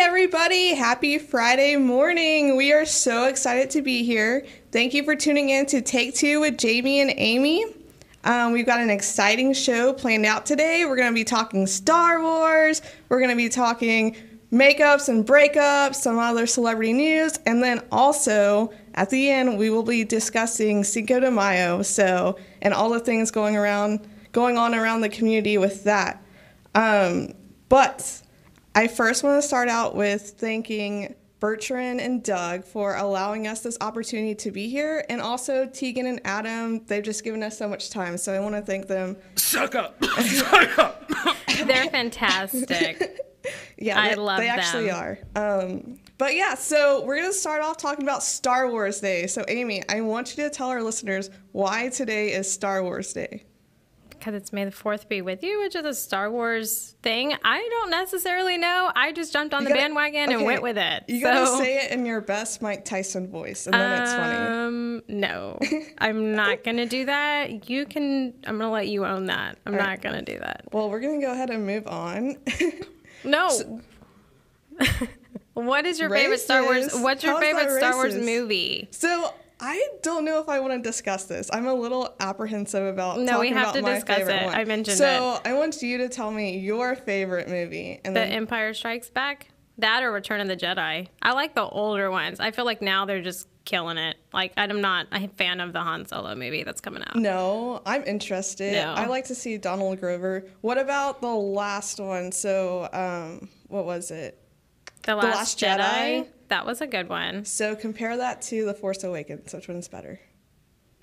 everybody. Happy Friday morning. We are so excited to be here. Thank you for tuning in to Take Two with Jamey and Aimee. Um, we've got an exciting show planned out today. We're going to be talking Star Wars. We're going to be talking makeups and breakups, some other celebrity news, and then also at the end we will be discussing Cinco de Mayo. So and all the things going around, going on around the community with that. Um, but I first want to start out with thanking Bertrand and Doug for allowing us this opportunity to be here, and also Tegan and Adam. They've just given us so much time, so I want to thank them. Suck up! Suck up! They're fantastic. yeah, I they, love they actually are. Um, but yeah, so we're gonna start off talking about Star Wars Day. So Aimee, I want you to tell our listeners why today is Star Wars Day. Because it's May the 4th be with you, which is a Star Wars thing. I don't necessarily know. I just jumped on You the gotta- bandwagon and went with it. You so, gotta say it in your best Mike Tyson voice, and then it's funny. Um, no, I'm not gonna do that. You can. I'm gonna let you own that. I'm All not right. gonna do that. Well, we're gonna go ahead and move on. No. what is your favorite Star Wars? What's your How's favorite Star Wars movie? So I don't know if I want to discuss this. I'm a little apprehensive about. The. No, we have about to discuss it. one. I mentioned it. so I want you to tell me your favorite movie, and The then Empire Strikes Back? That or Return of the Jedi? I like the older ones. I feel like now they're just killing it. Like I'm not a fan of the Han Solo movie that's coming out. no, I'm interested. No. I like to see Donald Glover. What about the last one? So um, what was it? The Last, Last Jedi? Jedi? That was a good one. So compare that to The Force Awakens. Which one's better?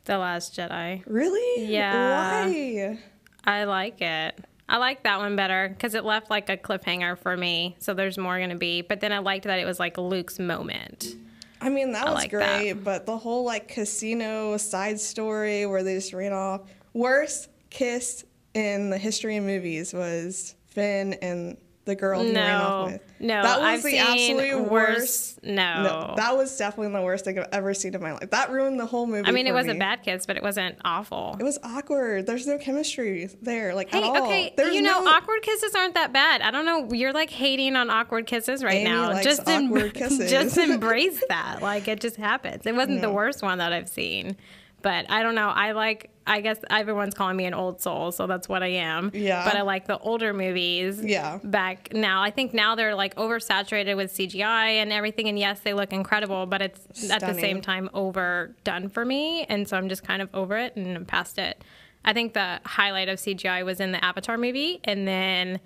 The Last Jedi. Really? Yeah. Why? I like it. I like that one better because it left like a cliffhanger for me. So there's more going to be. But then I liked that it was like Luke's moment. I mean, that I was like great, that. but the whole like casino side story where they just ran off. Worst kiss in the history of movies was Finn and the girl he ran off No, with. no, that was I've the absolute worse. worst. No. that was definitely the worst thing I've ever seen in my life. That ruined the whole movie. I mean, it wasn't me. bad kiss, but it wasn't awful. It was awkward. There's no chemistry there, like Hey, at all. okay, There's you know, no- awkward kisses aren't that bad. I don't know. You're like hating on awkward kisses right Aimee now. just em- awkward kisses. just embrace that. Like it just happens. It wasn't the worst one that I've seen, but I don't know. I like. I guess everyone's calling me an old soul, so that's what I am. Yeah. But I like the older movies. Yeah. Back now, I think now they're like oversaturated with CGI and everything, and yes, they look incredible, but it's at the same time overdone for me, and so I'm just kind of over it and I'm past it. I think the highlight of CGI was in the Avatar movie, and then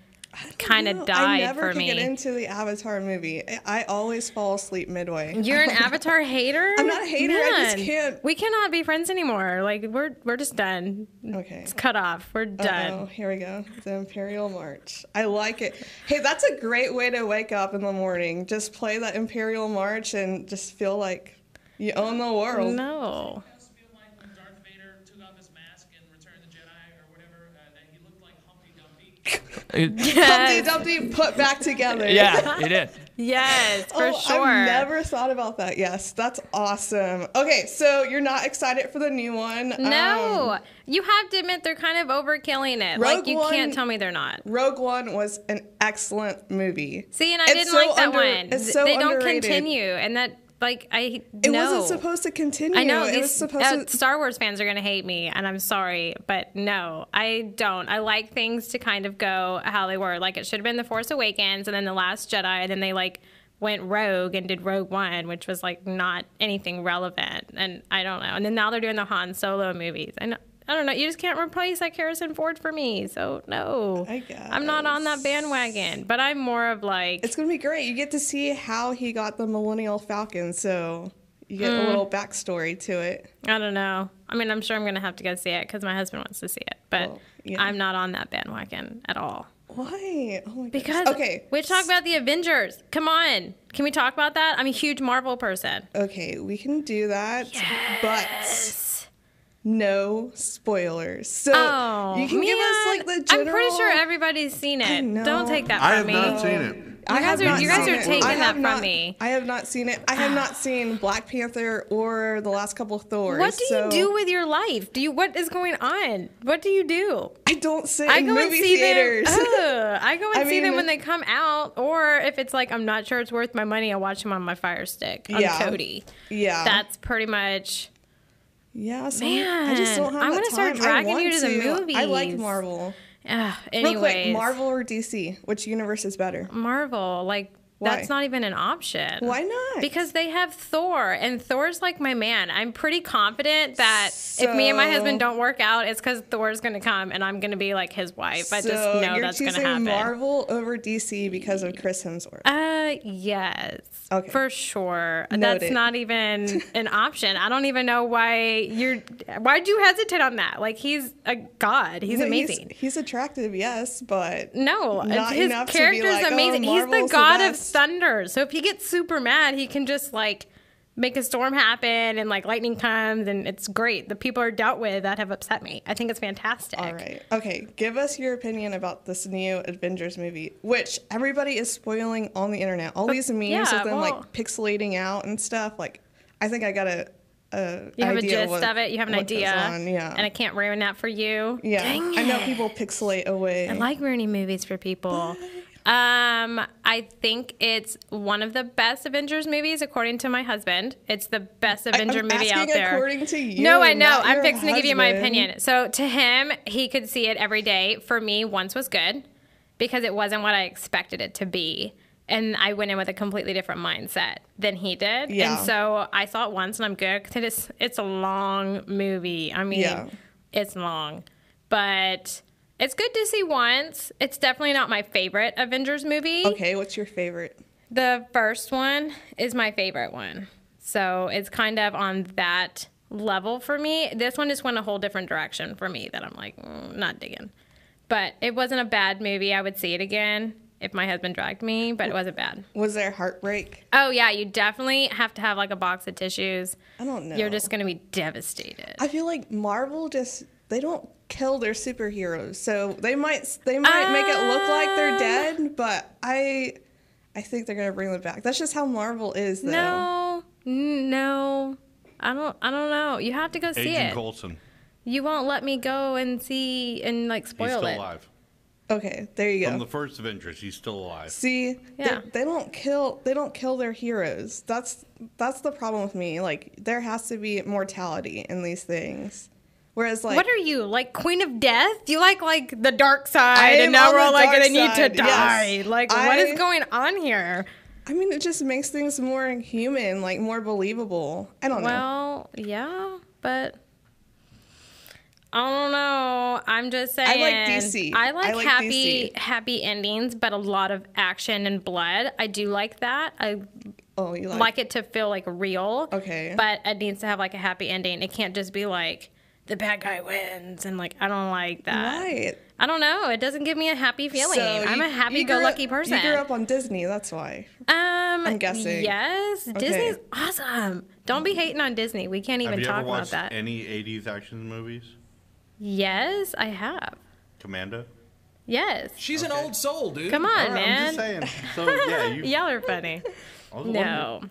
kind of I died never for me. get into the Avatar movie. I- I always fall asleep midway. You're an Avatar hater. I'm not a hater, I just can't- We cannot be friends anymore. Like we're we're just done. Okay. It's cut off. We're done. Oh, here we go. The Imperial March. I like it. Hey, that's a great way to wake up in the morning. Just play that Imperial March and just feel like you own the world. No. I also feel like when Darth Vader took off his mask in Return of the Jedi or whatever, uh, that he looked like Humpty Dumpty. Humpty Yes. Dumpty put back together. Yeah, it is. Yes, for oh, sure. I've never thought about that. Yes, that's awesome. Okay, so you're not excited for the new one? No, Um, you have to admit they're kind of overkilling it. Rogue like you One- can't tell me they're not. Rogue One was an excellent movie. See, and I It's didn't so like that under- one. it's so they don't continue, and that like I It no. wasn't supposed to continue. I know it these was supposed uh, to. Star Wars fans are going to hate me, and I'm sorry, but no, I don't. I like things to kind of go how they were. Like it should have been The Force Awakens, and then The Last Jedi, and then they like went rogue and did Rogue One, which was like not anything relevant, and I don't know. And then now they're doing the Han Solo movies, and I don't know. You just can't replace like Harrison Ford for me, so no. I guess I'm not on that bandwagon, but I'm more of like It's gonna be great. You get to see how he got the Millennial Falcon, so you get Mm. a little backstory to it. I don't know. I mean, I'm sure I'm going to have to go see it because my husband wants to see it, but Well, yeah. I'm not on that bandwagon at all. Why? Oh my. Because okay, we talk about the Avengers. Come on, can we talk about that? I'm a huge Marvel person. okay, we can do that, yes. but no spoilers. So Oh, you can give us like the general. I'm pretty sure everybody's seen it. Don't take that from me. I have me. not seen it. I guys have are- not you guys seen are it. taking I that have from not- me. I have not seen it. I have not seen Black Panther or the last couple of Thors. What do so you do with your life? Do you what is going on? What do you do? I don't sit I in go and see theaters. them. Ugh, I go and I see them when they come out, or if it's like I'm not sure it's worth my money, I watch them on my Fire Stick on Yeah. Kodi. yeah, That's pretty much. Yeah. So I just don't have Man, I'm gonna start time. I dragging you want to the I like. Marvel. Uh, Real anyways, quick, Marvel or DC? Which universe is better? Marvel, like Why? that's not even an option. Why not? Because they have Thor, and Thor's like my man. I'm pretty confident that if me and my husband don't work out, it's because Thor's gonna come, and I'm gonna be like his wife. I just know you're that's gonna choosing happen. Marvel over DC because of Chris Hemsworth. Uh, yes. Okay. For sure. That's not even an option. I don't even know why you're. Why'd you hesitate on that? Like he's a god. He's No, amazing. He's, attractive, yes, but no, not his to character's like, oh, amazing. he's the god of. Thunder. So if he gets super mad, he can just like make a storm happen and like lightning comes and it's great. The people are dealt with that have upset me. I think it's fantastic. All right. Okay. Give us your opinion about this new Avengers movie, which everybody is spoiling on the internet. All oh, these memes yeah, of them well- like pixelating out and stuff. Like, I think I got a. a You have a idea gist what- of it. You have an idea, Yeah. and I can't ruin that for you. yeah. Dang I know it. people pixelate away. I like ruining movies for people. Um, I think it's one of the best Avengers movies, according to my husband. It's the best Avenger I'm movie out there. according to you, no, I know. I'm fixing to give you my opinion. So to him, he could see it every day. For me, once was good because it wasn't what I expected it to be. And I went in with a completely different mindset than he did. Yeah. And so I saw it once and I'm good because it's, it's a long movie. I mean, Yeah. it's long, but it's good to see once. It's definitely not my favorite Avengers movie. Okay. What's your favorite? The first one is my favorite one. So it's kind of on that level for me. This one just went a whole different direction for me that I'm like, mm, not digging. But it wasn't a bad movie. I would see it again if my husband dragged me, but it wasn't bad. Was there heartbreak? Oh, yeah, you definitely have to have like a box of tissues. I don't know. You're just going to be devastated. I feel like Marvel just they don't kill their superheroes, so they might they might make it look like they're Um, dead, but I I think they're gonna bring them back. That's just how Marvel is, though. No, no. I don't. I don't know. You have to go see Agent it. Coulson. You won't let me go and see and like spoil it. He's still it. alive. Okay, there you go. Oh. the first Avengers, he's still alive. See, Yeah. they, they don't kill they don't kill their heroes. That's that's the problem with me. Like there has to be mortality in these things. Whereas like what are you like, Queen of Death? Do you like like the dark side, and now we're the all like, I need to die. yes. Like, what I- is going on here? I mean, it just makes things more human, like more believable. I don't know. Well, yeah, but I don't know. I'm just saying. I like DC. I like, I like happy, DC. happy endings, but a lot of action and blood. I do like that. I Oh, you like, like it to feel like real. Okay. But it needs to have like a happy ending. It can't just be like the bad guy wins and like I don't like that. right? I don't know. It doesn't give me a happy feeling. So I'm you- a happy-go-lucky person. You grew up on Disney, that's why. um, I'm guessing. Yes, Disney's awesome. Don't be hating on Disney. We can't even Have you talk ever about watched that. any 80s action movies? Yes, I have. Commando? Yes. She's an old soul, dude. Come on, All right, man. I'm just saying. So, yeah, you. Y'all are funny. I wondering. No.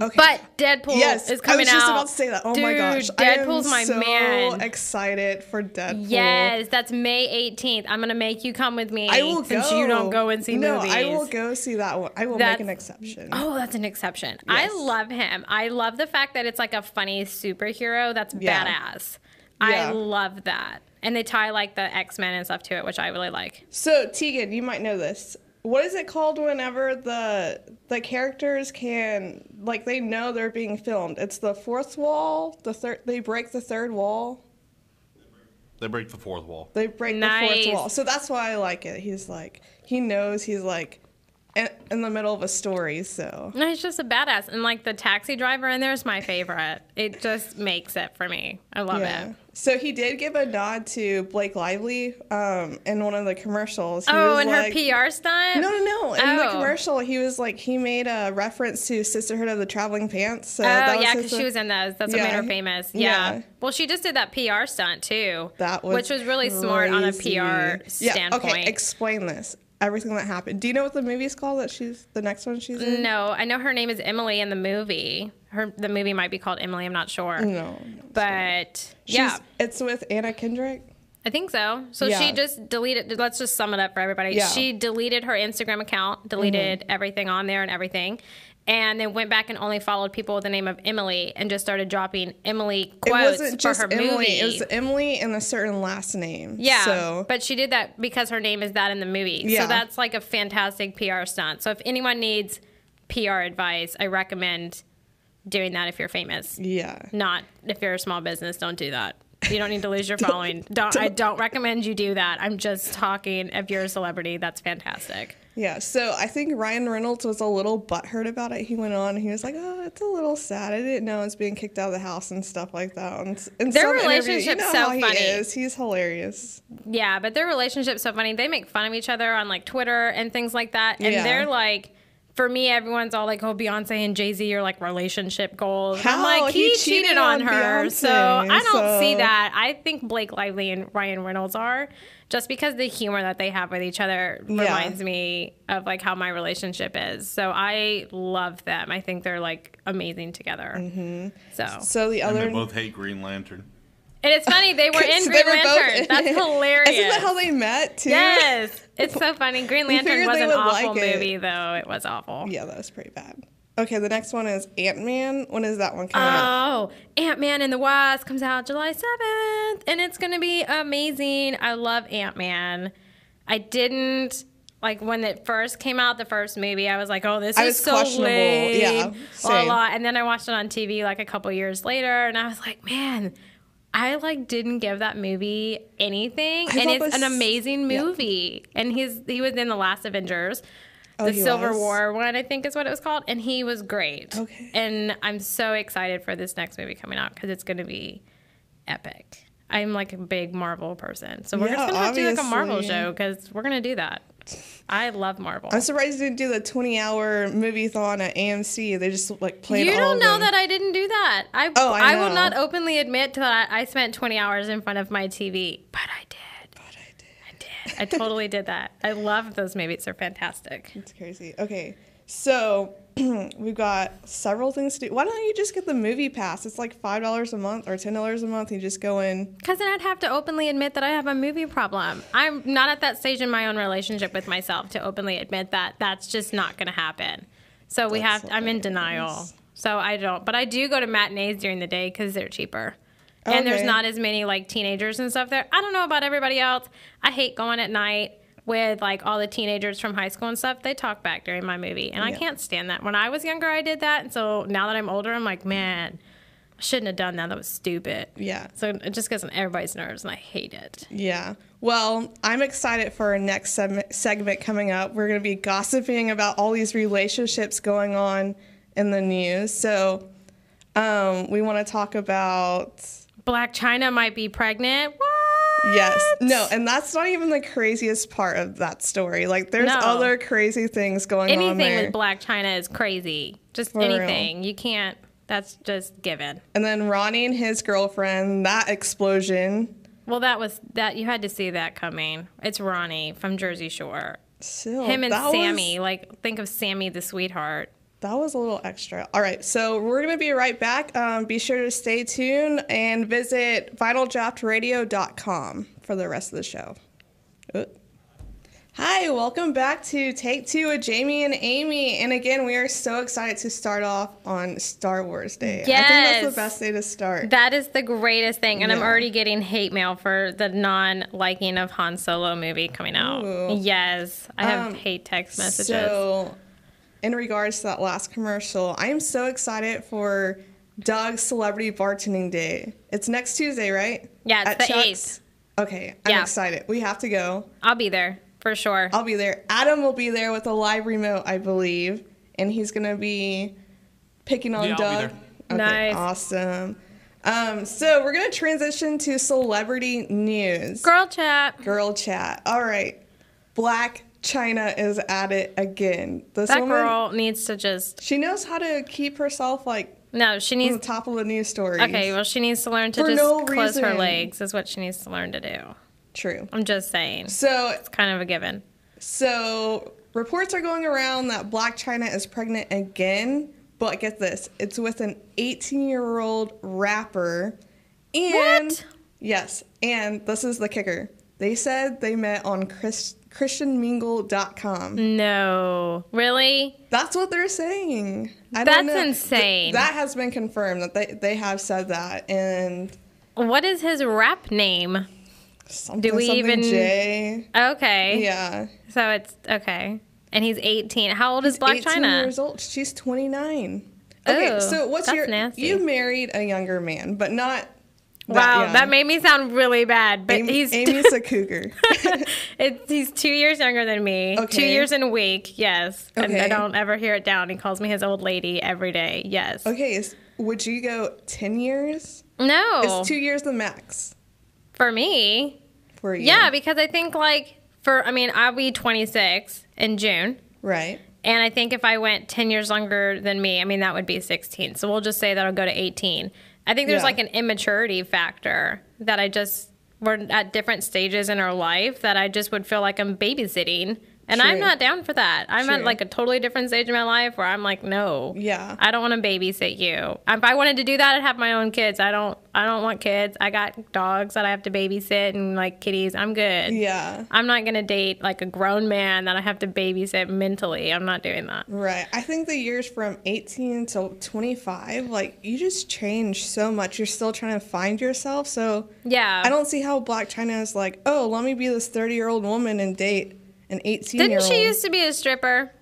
Okay. But Deadpool yes, is coming out. I was just out. about to say that. Oh my Dude, gosh, Deadpool's I my am so man. excited for Deadpool. Yes, that's May 18th. I'm gonna make you come with me I will since go. you don't go and see no, movies. I will go see that one. I will That's- make an exception. Oh, that's an exception. I love him. I love the fact that it's like a funny superhero that's Yeah. badass. Yeah. I love that. And they tie like the X Men and stuff to it, which I really like. So Tegan, you might know this. What is it called whenever the the characters can like they know they're being filmed? It's the fourth wall. The third they break the third wall. They break the fourth wall. They break Nice. the fourth wall. So that's why I like it. He's like he knows he's like in, in the middle of a story. So No, he's just a badass. And like the taxi driver in there is my favorite. It just makes it for me. I love yeah. it. So he did give a nod to Blake Lively um, in one of the commercials. He Oh, and like- her PR stunt? No, no, no. In the Oh. commercial, he was like he made a reference to Sisterhood of the Traveling Pants. So Oh, that was yeah, because she was in those. That's what made her famous. Yeah. Yeah. Well, she just did that PR stunt too. That was which was really smart on a crazy. PR Yeah, standpoint. okay, explain this. Everything that happened. Do you know what the movie's called that she's the next one she's in? No, I know her name is Emily in the movie. Her the movie might be called Emily. I'm not sure. No. But She's, yeah, It's with Anna Kendrick. I think so. So Yeah. she just deleted. Let's just sum it up for everybody. Yeah. Mm-hmm. She deleted her Instagram account, deleted everything on there and everything, and then went back and only followed people with the name of Emily and just started dropping Emily It quotes wasn't for just her Emily. movie. It was Emily and a certain last name. Yeah, So but she did that because her name is that in the movie. Yeah. So that's like a fantastic PR stunt. So if anyone needs PR advice, I recommend doing that if you're famous. yeah. Not if you're a small business, don't do that. You don't need to lose your following. Don't, I don't recommend you do that. I'm just talking if you're a celebrity, that's fantastic. Yeah, so I think Ryan Reynolds was a little butthurt about it. He went on he was like, "Oh, it's a little sad. I didn't know I was being kicked out of the house and stuff like that." And, and Their relationship's you know so how he funny. is. He's hilarious. Yeah, but their relationship's so funny. They make fun of each other on like Twitter and things like that. And Yeah. they're like, for me, everyone's all like, oh, Beyonce and Jay Z are like relationship goals. I'm How? like, he, He cheated, cheated on, on her. Beyonce, so I don't see that. I think Blake Lively and Ryan Reynolds are just because the humor that they have with each other Yeah. reminds me of like how my relationship is. So I love them. I think they're like amazing together. Mm-hmm. So So the And other they both hate Green Lantern. And it's funny they were in So Green Lantern. That's hilarious. Isn't that how they met too? Yes, it's so funny. Green Lantern was an awful like it. movie, though. It was awful. Yeah, that was pretty bad. Okay, the next one is Ant Man. When is that one coming out? Oh, Ant Man and the Wasp comes out July 7th, and it's going to be amazing. I love Ant Man. I didn't. Like when it first came out, the first movie, I was like, "Oh, this I is so lame." Yeah, same. la. And then I watched it on TV like a couple years later, and I was like, "Man, I like didn't give that movie anything, I and it's this- an amazing yeah. movie." And he's he was in the last Avengers, Oh, the Civil was? War one, I think is what it was called, and he was great. Okay. And I'm so excited for this next movie coming out because it's going to be epic. I'm like a big Marvel person, so we're Yeah, just gonna have to do like a Marvel show because we're gonna do that. I love Marvel. I'm surprised you didn't do the 20 hour movie thon at AMC. They just like played You all don't know that I didn't do that. I Oh, I will not openly admit that I spent 20 hours in front of my TV, but I did. But I did. I did. I totally did that. I love those movies. They're fantastic. It's crazy. Okay, so we've got several things to do. Why don't you just get the movie pass? It's like five dollars a month or ten dollars a month. You just go in. Because then I'd have to openly admit that I have a movie problem. I'm not at that stage in my own relationship with myself to openly admit that. That's just not going to happen. So we That's have. I'm in denial. hilarious. So I don't. But I do go to matinees during the day because they're cheaper. And there's not as many like teenagers and stuff there. I don't know about everybody else. I hate going at night with like all the teenagers from high school and stuff. They talk back during my movie, and I can't stand that. When I was younger, I did that, and so now that I'm older, I'm like, man, I shouldn't have done that. That was stupid. Yeah. So it just gets on everybody's nerves, and I hate it. Yeah. Well, I'm excited for our next segment, segment coming up. We're going to be gossiping about all these relationships going on in the news. So, um, we want to talk about Blac Chyna might be pregnant. What? Yes, no, and that's not even the craziest part of that story. Like, there's No. other crazy things going on Anything with Blac Chyna is crazy. Just For real. anything. You can't. That's just given. and then Ronnie and his girlfriend, that explosion. Well, that was that. You had to see that coming. It's Ronnie from Jersey Shore. Still, Him and that was- Sammy. Like, think of Sammy the sweetheart. That was a little extra. All right, so we're going to be right back. Um, be sure to stay tuned and visit vinyldraughtradio.com for the rest of the show. Uh. Hi, welcome back to Take Two with Jamey and Aimee. And again, we are so excited to start off on Star Wars Day. I think that's Yes. the best day to start. That is the greatest thing, and I'm already getting hate mail for the non-liking of Han Solo movie coming out. Ooh. Yes, I have Um, hate text messages. So, in regards to that last commercial, I am so excited for Doug's Celebrity Bartending Day. It's next Tuesday, right? Yeah, it's At the Chuck's? 8th. Okay, I'm Yeah. excited. We have to go. I'll be there for sure. I'll be there. Adam will be there with a live remote, I believe, and he's gonna be picking on Yeah, I'll be Doug. there. Okay, Nice. awesome. Um, so we're gonna transition to celebrity news. Girl chat. Girl chat. All right. Black China is at it again. This That woman, girl needs to just she knows how to keep herself like no. She on the needs. top of the news stories. Okay, well, she needs to learn to just no close her legs. Is what she needs to learn to do. true. I'm just saying. So It's kind of a given. So reports are going around that Blac Chyna is pregnant again, but get this, it's with an 18-year-old rapper. And What? yes, and this is the kicker. They said they met on Chris, christianmingle.com. No, really? That's what they're saying. I That's don't know. Th- insane. that has been confirmed that they, they have said that and What is his rap name? something, Do we something even- J. Okay. Yeah. So it's okay. And he's 18. How old is Black 18 China? years old. She's 29. Okay, Oh, so what's your nasty. you married a younger man, but not wow, yeah. that made me sound really bad. But Aimee, he's Aimee's a cougar. it's, he's two years younger than me. Two years in a week. Yes. And I don't ever hear it down. He calls me his old lady every day. Yes. okay, is, would you go 10 years? No. Is 2 years the max for me. for you? Yeah, because I think like for I mean I'll be 26 in June. Right. And I think if I went 10 years younger than me, I mean, that would be 16. So we'll just say that I'll go to 18. I think there's Yeah. like an immaturity factor that I just, we're at different stages in our life that I just would feel like I'm babysitting. And I'm not down for that. I'm at like a totally different stage in my life where I'm like, no, Yeah. I don't want to babysit you. If I wanted to do that, I'd have my own kids. I don't, I don't want kids. I got dogs that I have to babysit and like kitties. I'm good. Yeah. I'm not gonna date like a grown man that I have to babysit mentally. I'm not doing that. Right. I think the years from 18 to 25, like you just change so much. You're still trying to find yourself. So Yeah. I don't see how Blac Chyna is like, oh, let me be this 30 year old woman and date an 18 year Didn't she used to be a stripper?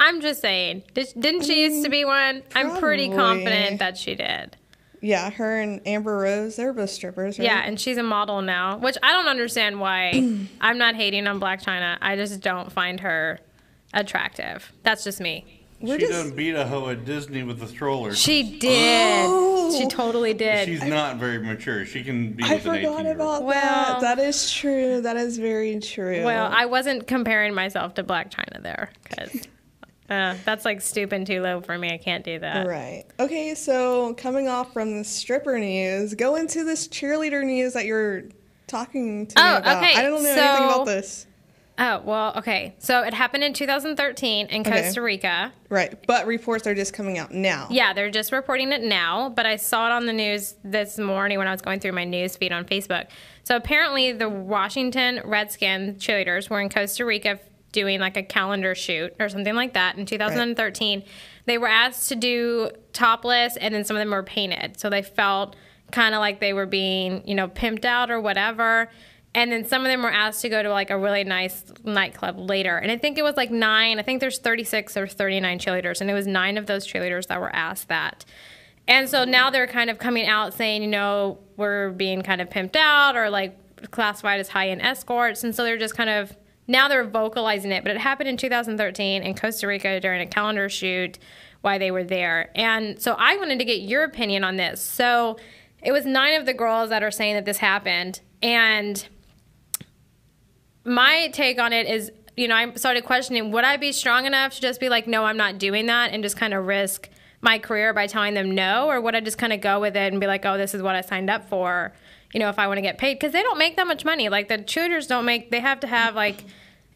I'm just saying. Did, didn't she used to be one? I'm pretty confident that she did. Yeah, her and Amber Rose, they're both strippers, right? Yeah, and she's a model now, which I don't understand why. I'm not hating on Blac Chyna. I just don't find her attractive. That's just me. We're she just- done beat a hoe at Disney with the stroller. She did. Oh. She totally did. She's not very mature. She can be I with an 18 forgot year about Well- that. That is true. That is very true. well, I wasn't comparing myself to Blac Chyna there because uh, that's like stooping too low for me. I can't do that. Right. Okay, so coming off from the stripper news, go into this cheerleader news that you're talking to me Oh, about. okay, I don't know so- anything about this. Oh, well, okay. So it happened in 2013 in Okay. Costa Rica. Right, but reports are just coming out now. Yeah, they're just reporting it now, but I saw it on the news this morning when I was going through my news feed on Facebook. So apparently, the Washington Redskins cheerleaders were in Costa Rica doing like a calendar shoot or something like that in 2013. They were asked to do topless, and then some of them were painted. So they felt kind of like they were being, you know, pimped out or whatever. And then some of them were asked to go to like a really nice nightclub later. And I think it was like nine, I think there's 36 or 39 cheerleaders. And it was nine of those cheerleaders that were asked that. And so now they're kind of coming out saying, you know, we're being kind of pimped out or like classified as high end escorts. And so they're just kind of, now they're vocalizing it. But it happened in 2013 in Costa Rica during a calendar shoot while they were there. And so I wanted to get your opinion on this. So it was nine of the girls that are saying that this happened. And my take on it is, you know, I started questioning would I be strong enough to just be like, no, I'm not doing that and just kind of risk my career by telling them no? Or would I just kind of go with it and be like, oh, this is what I signed up for, you know, if I want to get paid? Because they don't make that much money. Like the tutors don't make, they have to have like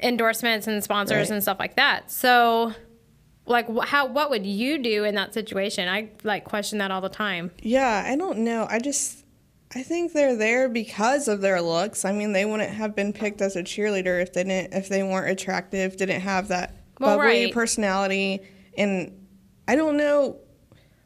endorsements and sponsors Right. and stuff like that. So, like, how, what would you do in that situation? I like question that all the time. Yeah, I don't know. I just I think they're there because of their looks. I mean, they wouldn't have been picked as a cheerleader if they didn't if they weren't attractive, didn't have that Well, bubbly right. personality and I don't know.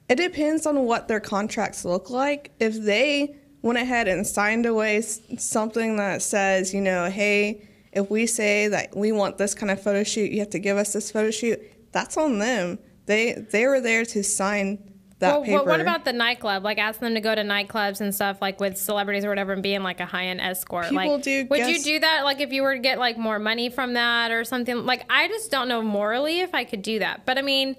It depends on what their contracts look like. If they went ahead and signed away something that says, you know, hey, if we say that we want this kind of photo shoot, you have to give us this photo shoot. That's on them. They they were there to sign that well, paper. what, what about the nightclub? Like, ask them to go to nightclubs and stuff, like with celebrities or whatever, and being like a high end escort. People like, do would you do that? Like, if you were to get like more money from that or something? Like, I just don't know morally if I could do that. But I mean,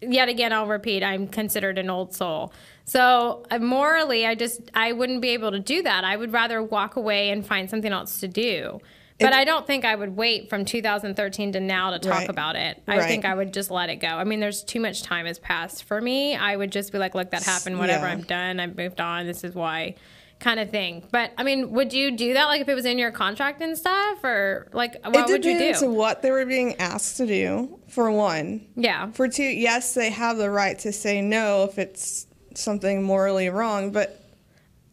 yet again, I'll repeat, I'm considered an old soul. So uh, morally, I just I wouldn't be able to do that. I would rather walk away and find something else to do. But It- I don't think I would wait from 2013 to now to talk Right. about it. I Right. think I would just let it go. I mean, there's too much time has passed for me. I would just be like, look, that happened, whatever, Yeah. I'm done. I've moved on. This is why. kind of thing. But I mean, would you do that like if it was in your contract and stuff, or like what would you do depends do? what they were being asked to do. For one, Yeah, For two, yes, they have the right to say no if it's something morally wrong, but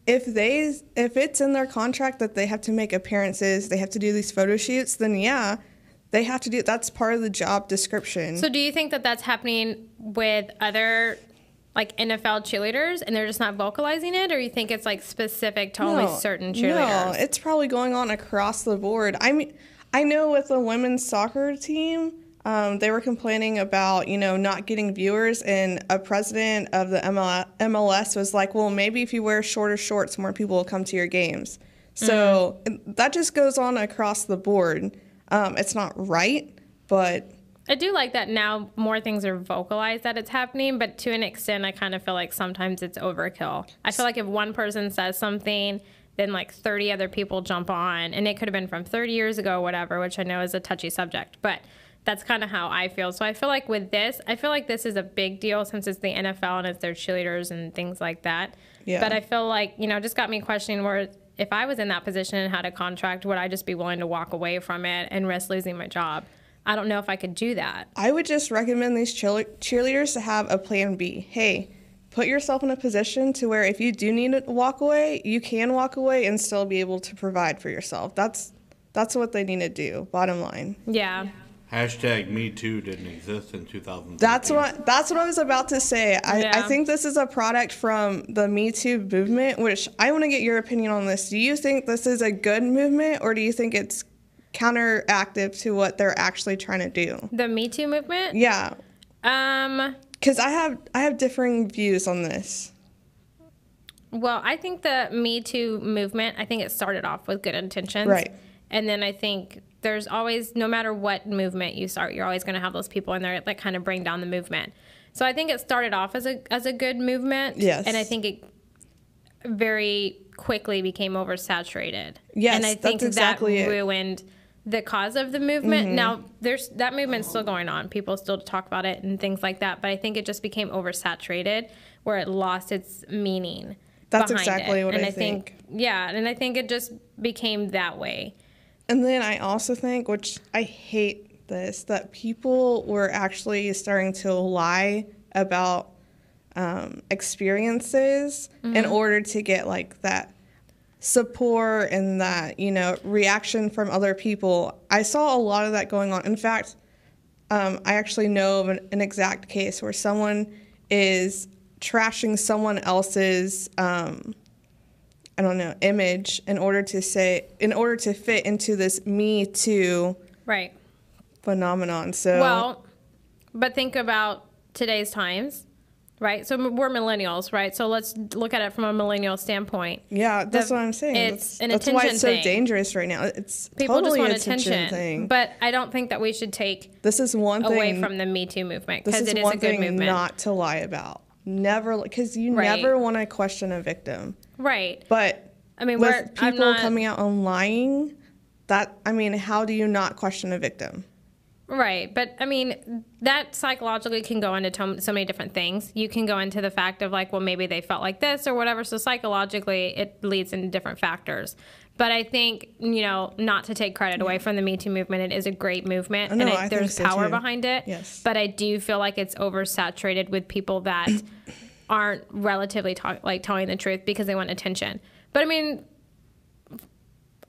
if they if it's in their contract that they have to make appearances, they have to do these photo shoots, then yeah, they have to do that's part of the job description. So do you think that that's happening with other like NFL cheerleaders and they're just not vocalizing it, or you think it's like specific to only certain cheerleaders? No, it's probably going on across the board. I mean, I know with the women's soccer team, um, they were complaining about you know not getting viewers, and a president of the MLS was like, "Well, maybe if you wear shorter shorts, more people will come to your games." So that just goes on across the board. Um, it's not right, but I do like that now more things are vocalized that it's happening, but to an extent, I kind of feel like sometimes it's overkill. I feel like if one person says something, then like 30 other people jump on, and it could have been from 30 years ago, or whatever, which I know is a touchy subject, but that's kind of how I feel. So I feel like with this, I feel like this is a big deal since it's the NFL and it's their cheerleaders and things like that. Yeah. But I feel like, you know, it just got me questioning where if I was in that position and had a contract, would I just be willing to walk away from it and risk losing my job? I don't know if I could do that. I would just recommend these cheerleaders to have a plan B. Hey, put yourself in a position to where if you do need to walk away, you can walk away and still be able to provide for yourself. That's that's what they need to do. Bottom line. Yeah. Hashtag Me Too didn't exist in 2000. That's what that's what I was about to say. I, I think this is a product from the Me Too movement, which I want to get your opinion on this. Do you think this is a good movement or do you think it's counteractive to what they're actually trying to do? The Me Too movement? Yeah, Um, because I have I have differing views on this. well, I think the Me Too movement, I think it started off with good intentions. Right. And then I think there's always, no matter what movement you start, you're always going to have those people in there that kind of bring down the movement. So I think it started off as a as a good movement. Yes. And I think it very quickly became oversaturated. Yes, And I that's think exactly that it. Mm-hmm. ruined the cause of the movement. Now there's that movement's still going on. People still talk about it and things like that. But I think it just became oversaturated where it lost its meaning. That's exactly it. what and I think. Yeah, and I think it just became that way. And then I also think, which I hate this, that people were actually starting to lie about um, experiences in order to get like that support and that, you know, reaction from other people. I saw a lot of that going on. In fact, um, I actually know of an, an exact case where someone is trashing someone else's um, I don't know image in order to say in order to fit into this Me Too Right. phenomenon. So Well, but think about today's times, right? So we're millennials, right? So let's look at it from a millennial standpoint. yeah, that's the- what I'm saying. it's that's an that's why it's so thing. dangerous right now. It's People totally just want attention, attention, thing. but I don't think that we should take this is one away thing. from the Me Too movement because it is one a good thing movement, not to lie about. Never, because you Right. never want to question a victim. Right? But I mean, with people not, coming out and lying, that I mean, how do you not question a victim? Right, but I mean that psychologically can go into to- so many different things. You can go into the fact of like, well, maybe they felt like this or whatever. So psychologically, it leads into different factors. But I think you know not to take credit away from the Me Too movement. It is a great movement, No, and there's so, power too. behind it. Yes. But I do feel like it's oversaturated with people that aren't relatively talk, like telling the truth because they want attention. But I mean,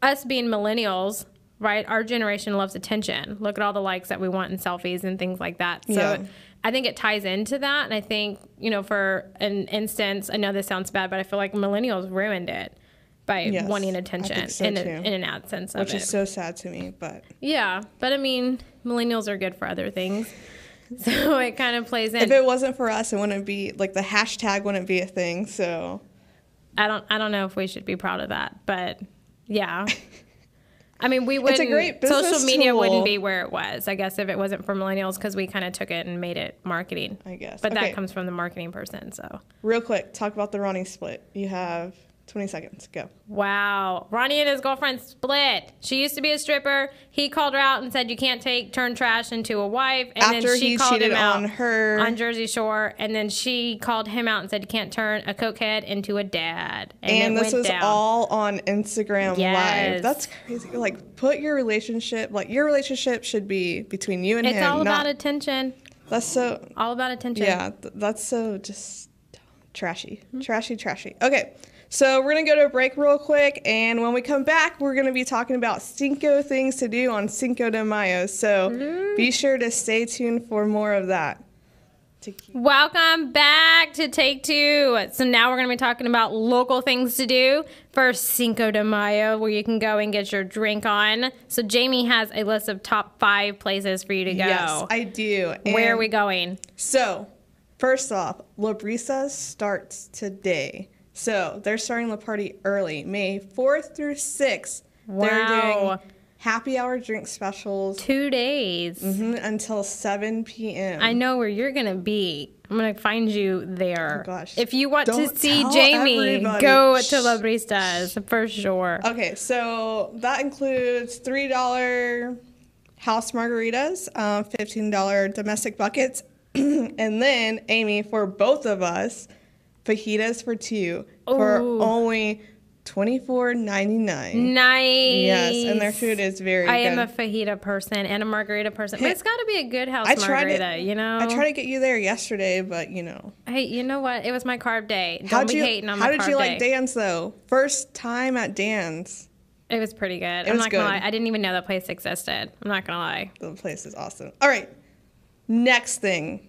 us being millennials, right? Our generation loves attention. Look at all the likes that we want in selfies and things like that. So Yeah. I think it ties into that. And I think, you know, for an instance, I know this sounds bad, but I feel like millennials ruined it by Yes, wanting attention so in, a, in an ad sense of Which it. is so sad to me, but yeah. But I mean, millennials are good for other things. So it kind of plays in. if it wasn't for us, it wouldn't be like the hashtag wouldn't be a thing. So I don't I don't know if we should be proud of that, but yeah. I mean, we wouldn't. great social media tool. wouldn't be where it was. I guess if it wasn't for millennials, because we kind of took it and made it marketing. I guess. But Okay. that comes from the marketing person. So real quick, talk about the running split. You have 20 seconds. Go. Wow. Ronnie and his girlfriend split. She used to be a stripper. He called her out and said, You can't take turn trash into a wife. And After then she he called cheated him out on her. on Jersey Shore. And then she called him out and said, You can't turn a cokehead into a dad. And, and this went was down. all on Instagram Yes. Live. That's crazy. Like, put your relationship, like, your relationship should be between you and It's him. It's all about attention. That's so, All about attention. yeah, th- that's so just trashy. Hmm. Trashy, trashy. Okay, so we're going to go to a break real quick. And when we come back, we're going to be talking about Cinco things to do on Cinco de Mayo. So Hmm. be sure to stay tuned for more of that. Welcome back to Take Two. So now we're going to be talking about local things to do for Cinco de Mayo, where you can go and get your drink on. So Jamey has a list of top five places for you to go. Yes, I do. Where are we going? So, first off, La Brisa starts today. So, they're starting the party early, May 4th through 6th. They're doing happy hour drink specials Two days. mhm, until 7 p.m. I know where you're going to be. I'm going to find you there. Oh, gosh. If you want to Don't see Jamey, everybody. go to La Shh. Bristas for sure. Okay, so that includes $3 house margaritas, um, $15 domestic buckets, and then, Aimee, for both of us, fajitas for two for only $24.99. Nice. Yes, and their food is very I good. am a fajita person and a margarita person, but it's got to be a good house I margarita, it. you know. I tried to get you there yesterday, but you know. Hey, you know what? It was my carb day. Don't How'd be you, hating on how did you like day. Dan's though? First time at Dan's. It was pretty good. I'm was not gonna lie. I didn't even know that place existed. I'm not gonna lie. The place is awesome. All right. Next thing.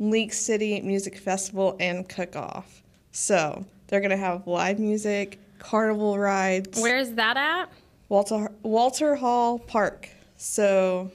League City Music Festival and Cook Off. So they're gonna have live music, carnival rides. Where's that at? Walter Walter Hall Park. So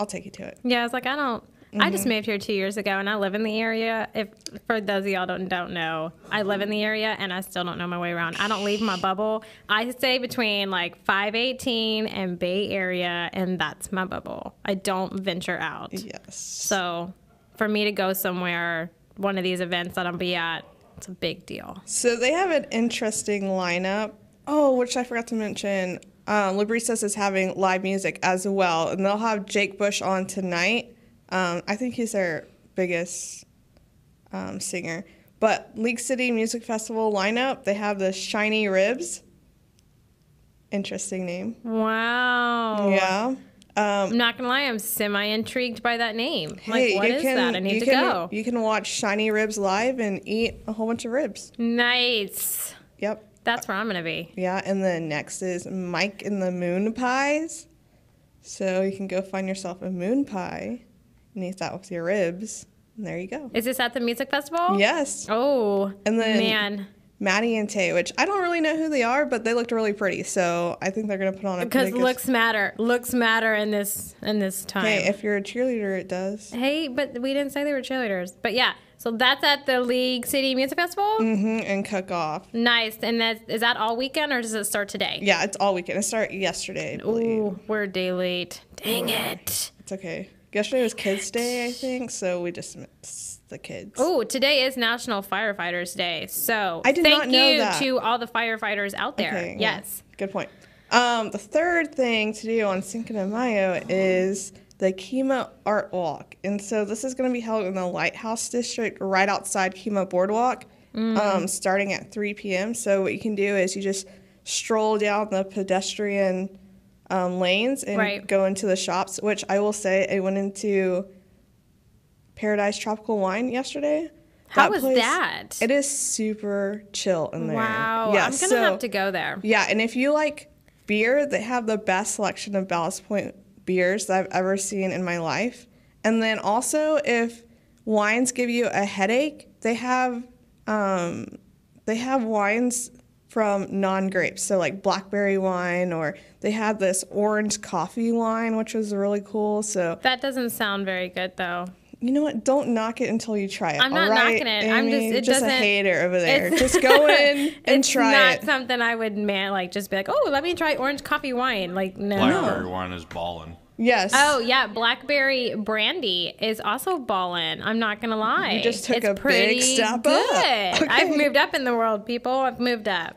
I'll take you to it. Yeah, I was like, I don't. I Mm-hmm. just moved here two years ago, and I live in the area. If for those of y'all don't don't know, I live in the area, and I still don't know my way around. I don't leave my bubble. I stay between like 518 and Bay Area, and that's my bubble. I don't venture out. Yes. So, for me to go somewhere, one of these events that I'll be at, it's a big deal. So they have an interesting lineup. Oh, which I forgot to mention. Um, Libristas is having live music as well, and they'll have Jake Bush on tonight. Um, I think he's their biggest um, singer. But League City Music Festival lineup, they have the Shiny Ribs. Interesting name. Wow. Yeah. Um, I'm not gonna lie, I'm semi intrigued by that name. hey, like, what is can, that? I need you to can, go. You can watch Shiny Ribs live and eat a whole bunch of ribs. Nice. Yep. That's where I'm gonna be. Yeah, and then next is Mike and the Moon Pies. So you can go find yourself a moon pie and eat that with your ribs. And there you go. Is this at the music festival? Yes. Oh, And then man, Maddie and Tae, which I don't really know who they are, but they looked really pretty. So I think they're gonna put on a because pretty good- looks matter. Looks matter in this in this time. Hey, if you're a cheerleader, it does. Hey, but we didn't say they were cheerleaders. But yeah, so that's at the League City Music Festival. hmm and cook off. Nice. And that is that all weekend or does it start today? Yeah, it's all weekend. It started yesterday. Ooh, we're day late. Dang it. It's okay. Yesterday was Kids Day, I think, so we just missed the kids. Oh, today is National Firefighters Day. So I did thank not know you that. to all the firefighters out there. Okay, yeah. yes. Good point. Um, the third thing to do on Cinco de Mayo is the Kemah Art Walk. And so this is going to be held in the Lighthouse District right outside Kemah Boardwalk Mm. um, starting at 3 p.m. So what you can do is you just stroll down the pedestrian um, lanes and Right. go into the shops, which I will say I went into Paradise Tropical Wine yesterday. How That was place- that? It is super chill in there. Wow. Yeah, I'm gonna so- have to go there. yeah, and if you like beer, they have the best selection of Ballast Point beers that I've ever seen in my life. And then also, if wines give you a headache, they have um, they have wines from non grapes, so like blackberry wine, or they have this orange coffee wine, which was really cool. So That doesn't sound very good though. You know what? Don't knock it until you try it. I'm not all right, knocking it. I'm just- it just a doesn't- hater over there. Just go in and it's try not it. something I would man like just be like, oh, let me try orange coffee wine. Like no. Blackberry wine is balling. Yes. Oh yeah, Blackberry Brandy is also balling. I'm not gonna lie. You just took it's a big pretty step up. good. I've moved up in the world, people. I've moved up.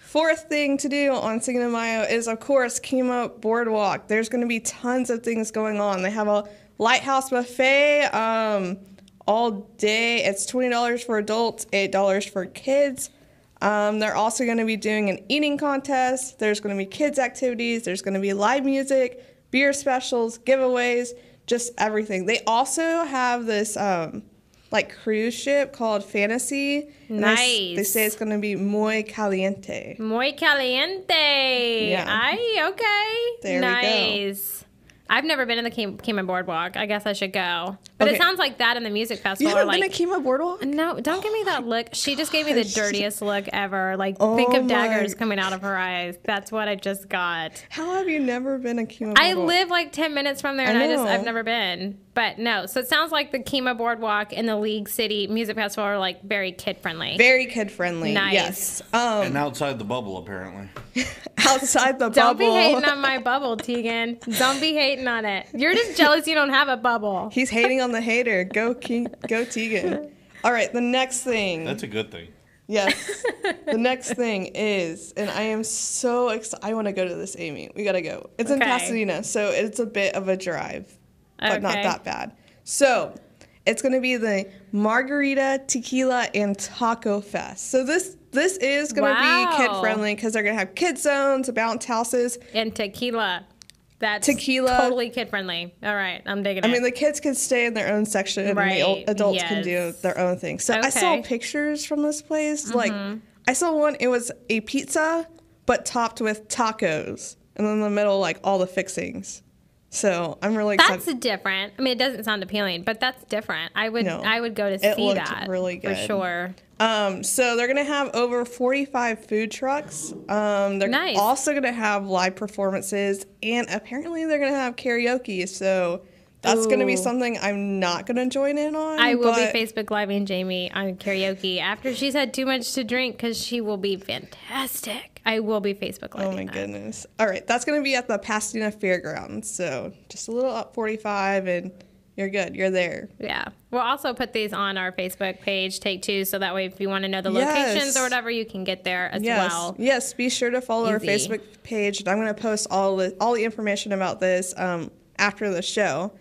Fourth thing to do on Cinco de Mayo is, of course, Kemah Boardwalk. There's going to be tons of things going on. They have a lighthouse buffet um, all day. It's $20 for adults, $8 for kids. Um, they're also going to be doing an eating contest. There's going to be kids' activities. There's going to be live music, beer specials, giveaways, just everything. They also have this um, like cruise ship called Fantasy. and they They, say it's going to be muy caliente. Muy caliente. Yeah. Ay, okay. There we go. nice. I've never been in the Cayman Cayman Boardwalk. I guess I should go. But Okay. it sounds like that in the music festival. You festival. haven't are been like, to Kemah Boardwalk? no, don't give me that look. She just gave me the dirtiest look ever. Like, Oh think of my- daggers coming out of her eyes. That's what I just got. How have you never been to Kemah Boardwalk? I live like 10 minutes from there and I, just. I've never been. But no, so it sounds like the Kemah Boardwalk and the League City Music Festival are like very kid friendly. Very kid friendly. Nice. Yes. Um, And outside the bubble, apparently. outside the bubble. Don't be hating on my bubble, Tegan. Don't be hating on it. You're just jealous you don't have a bubble. He's hating on the hater. Go, Ke- go Tegan. All right, the next thing. That's a good thing. yes. the next thing is, and I am so excited. I want to go to this, Aimee. We got to go. It's in Pasadena, so it's a bit of a drive, but not that bad. So it's going to be the Margarita Tequila and Taco Fest. So this this is going to be kid friendly because they're going to have kid zones, bounce houses. And tequila. That's Tequila. totally kid friendly. All right, I'm digging I it. I mean, the kids can stay in their own section, and the Right, adults can do their own thing. So I saw Mm-hmm. pictures from this place. Like, I saw one. It was a pizza, but topped with tacos, and then in the middle, like all the fixings. So I'm really excited. that's different. I mean, it doesn't sound appealing, but that's different. I would No. I would go to see that really for sure. Um, so they're gonna have over 45 food trucks. Um, they're Nice. also gonna have live performances, and apparently they're gonna have karaoke. So that's gonna be something I'm not gonna join in on. I will but- be Facebook living Jamey on karaoke after she's had too much to drink because she will be fantastic. I will be Facebook living. Oh my that. goodness. All right, that's going to be at the Pasadena Fairgrounds. So just a little up 45 and you're good. You're there. Yeah. We'll also put these on our Facebook page, Take Two, so that way if you want to know the Yes. locations or whatever, you can get there as Yes. well. Yes, be sure to follow our Facebook page. And I'm going to post all the all the information about this um, after the show.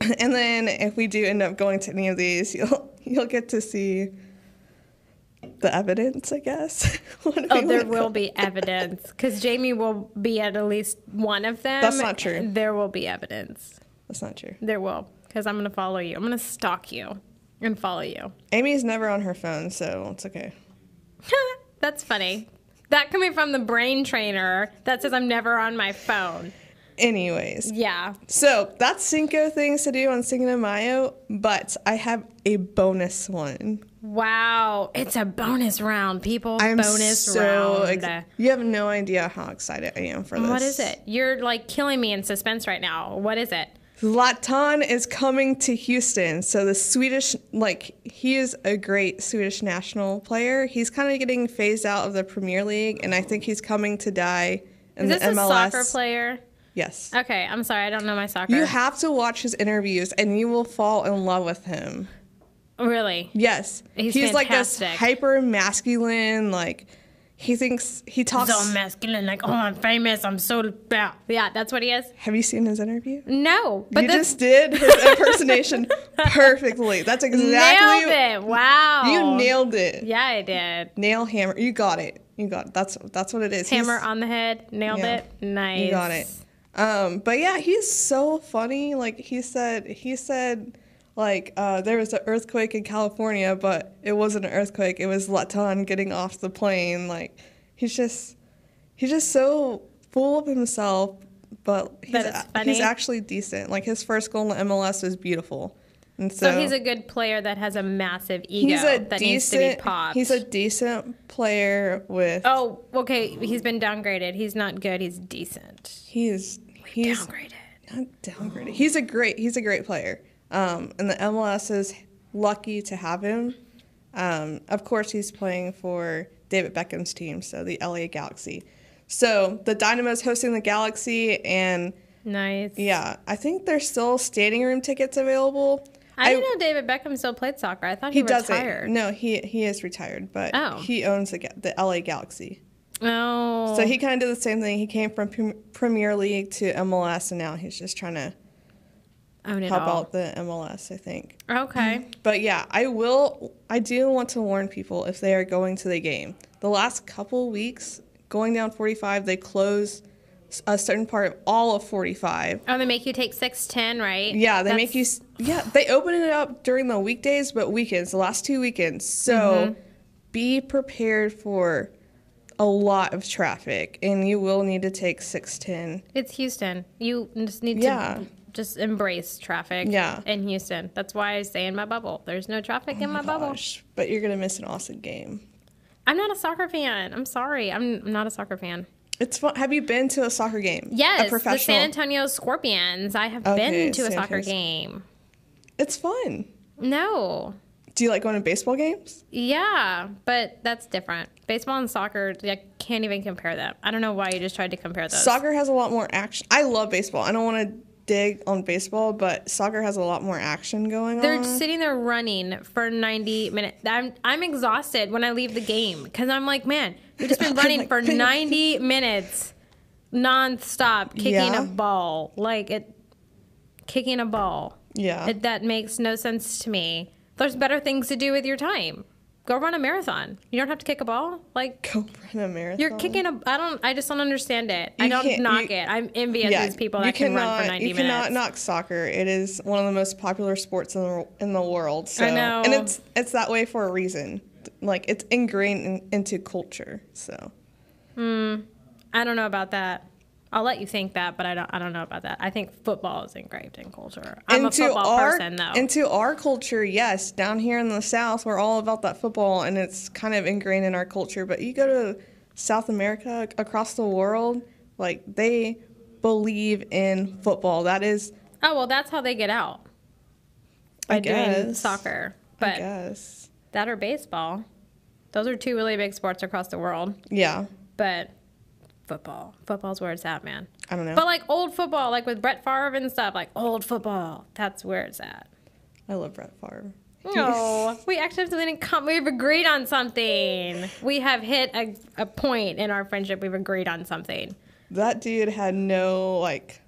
And then if we do end up going to any of these, you'll you'll get to see the evidence, I guess. Oh, there will be evidence because Jamey will be at at least one of them. That's not true. There will be evidence. That's not true. There will because I'm going to follow you. I'm going to stalk you and follow you. Aimee's never on her phone, so it's okay. That's funny. That coming from the brain trainer that says I'm never on my phone. Anyways, Yeah. So that's Cinco things to do on Cinco de Mayo, but I have a bonus one. Wow. It's a bonus round, people. I'm bonus so round. ex- you have no idea how excited I am for this. what is it? You're like killing me in suspense right now. What is it? Zlatan is coming to Houston. So the Swedish, like, he is a great Swedish national player. He's kind of getting phased out of the Premier League, and I think he's coming to die in Is this the a soccer player? Yes. Okay, I'm sorry. I don't know my soccer. You have to watch his interviews, and you will fall in love with him. really? Yes. He's he's like this hyper masculine, like he thinks he talks So masculine, like, oh, I'm famous. I'm so. bad. yeah that's what he is. Have you seen his interview? No, but you this just did his impersonation perfectly. That's exactly nailed it. Wow. You nailed it. Yeah, I did. Nail hammer. You got it. You got it. That's that's what it is. Hammer He's- on the head. Nailed Yeah. it. Nice. You got it. Um, but yeah, he's so funny. Like he said, he said, like uh, there was an earthquake in California, but it wasn't an earthquake. It was Zlatan getting off the plane. Like he's just, he's just so full of himself. But he's, That is a- funny. he's actually decent. Like his first goal in the MLS was beautiful, and so, So he's a good player that has a massive ego he's a that needs to be decent popped. he's a decent player with oh, okay. He's been downgraded. He's not good. He's decent. he's he's Downgraded. not downgraded. He's a great he's a great player. Um, and the MLS is lucky to have him. Um, of course, he's playing for David Beckham's team, so the LA Galaxy. So the Dynamo's hosting the Galaxy, and Nice. Yeah, I think there's still standing room tickets available. I didn't know David Beckham still played soccer. I thought he, he doesn't. retired. No, he he is retired, but Oh. he owns the, the LA Galaxy. Oh. So he kind of did the same thing. He came from Prem- Premier League to MLS, and now he's just trying to own it help all. out the MLS. I think. Okay. But yeah, I will. I do want to warn people if they are going to the game. The last couple weeks, going down 45, they close a certain part of all of 45. Oh, they make you take six ten, right? Yeah, they That's- make you. Yeah, they open it up during the weekdays, but weekends, the last two weekends. So Mm-hmm. be prepared for a lot of traffic, and you will need to take 610. It's Houston. You just need Yeah. to just embrace traffic. Yeah. In Houston, that's why I stay in my bubble. There's no traffic oh in my bubble. Gosh, but you're gonna miss an awesome game. I'm not a soccer fan. I'm sorry. I'm not a soccer fan. It's fun. Have you been to a soccer game? Yes, a the. San Antonio Scorpions. I have Okay, been to a San soccer Antonio- game. It's fun. No. Do you like going to baseball games? Yeah, but that's different. Baseball and soccer, I can't even compare them. I don't know why you just tried to compare those. Soccer has a lot more action. I love baseball. I don't want to dig on baseball, but soccer has a lot more action going on. They're sitting there running for 90 minutes. I'm, I'm exhausted when I leave the game because I'm like, man, you've just been running like, for 90 minutes nonstop, kicking Yeah. a ball. Like, it, kicking a ball. Yeah. It, that makes no sense to me. There's better things to do with your time. Go run a marathon. You don't have to kick a ball. Like, Go run a marathon. you're kicking a. I don't. I just don't understand it. I You don't can't- knock you- it. I'm envious Yeah, of these people you that can run for cannot- 90 You minutes. cannot knock soccer. It is one of the most popular sports in the in the world. So, I know. and it's it's that way for a reason. Like it's ingrained in, into culture. So hmm. I don't know about that. I'll let you think that, but I don't. I don't know about that. I think football is engraved in culture. I'm a football our person, though. into our culture, yes. Down here in the South, we're all about that football, and it's kind of ingrained in our culture. But you go to South America, across the world, like they believe in football. That is, oh well, that's how they get out by I doing guess. soccer. I But guess, that or baseball. Those are two really big sports across the world. yeah. But football, football's where it's at, man. I don't know. But like old football, like with Brett Favre and stuff, like old football, that's where it's at. I love Brett Favre. No, we actually didn't come. We've agreed on something. We have hit a, a point in our friendship. We've agreed on something. That dude had no like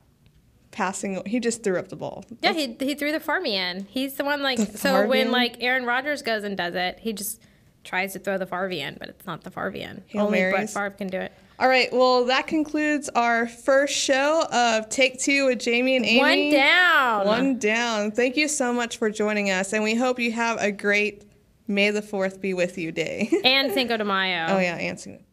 passing. He just threw up the ball. Yeah, he, he threw the Farmy in. He's the one like so when Farvian? like Aaron Rodgers goes and does it, he just tries to throw the Farvy in, but it's not the. Hail Only Brett Favre can do it. All right. Well, that concludes our first show of Take Two with Jamey and Aimee. One down. One down. Thank you so much for joining us, and we hope you have a great May the Fourth be with you day. and Cinco de Mayo. oh yeah, Anson.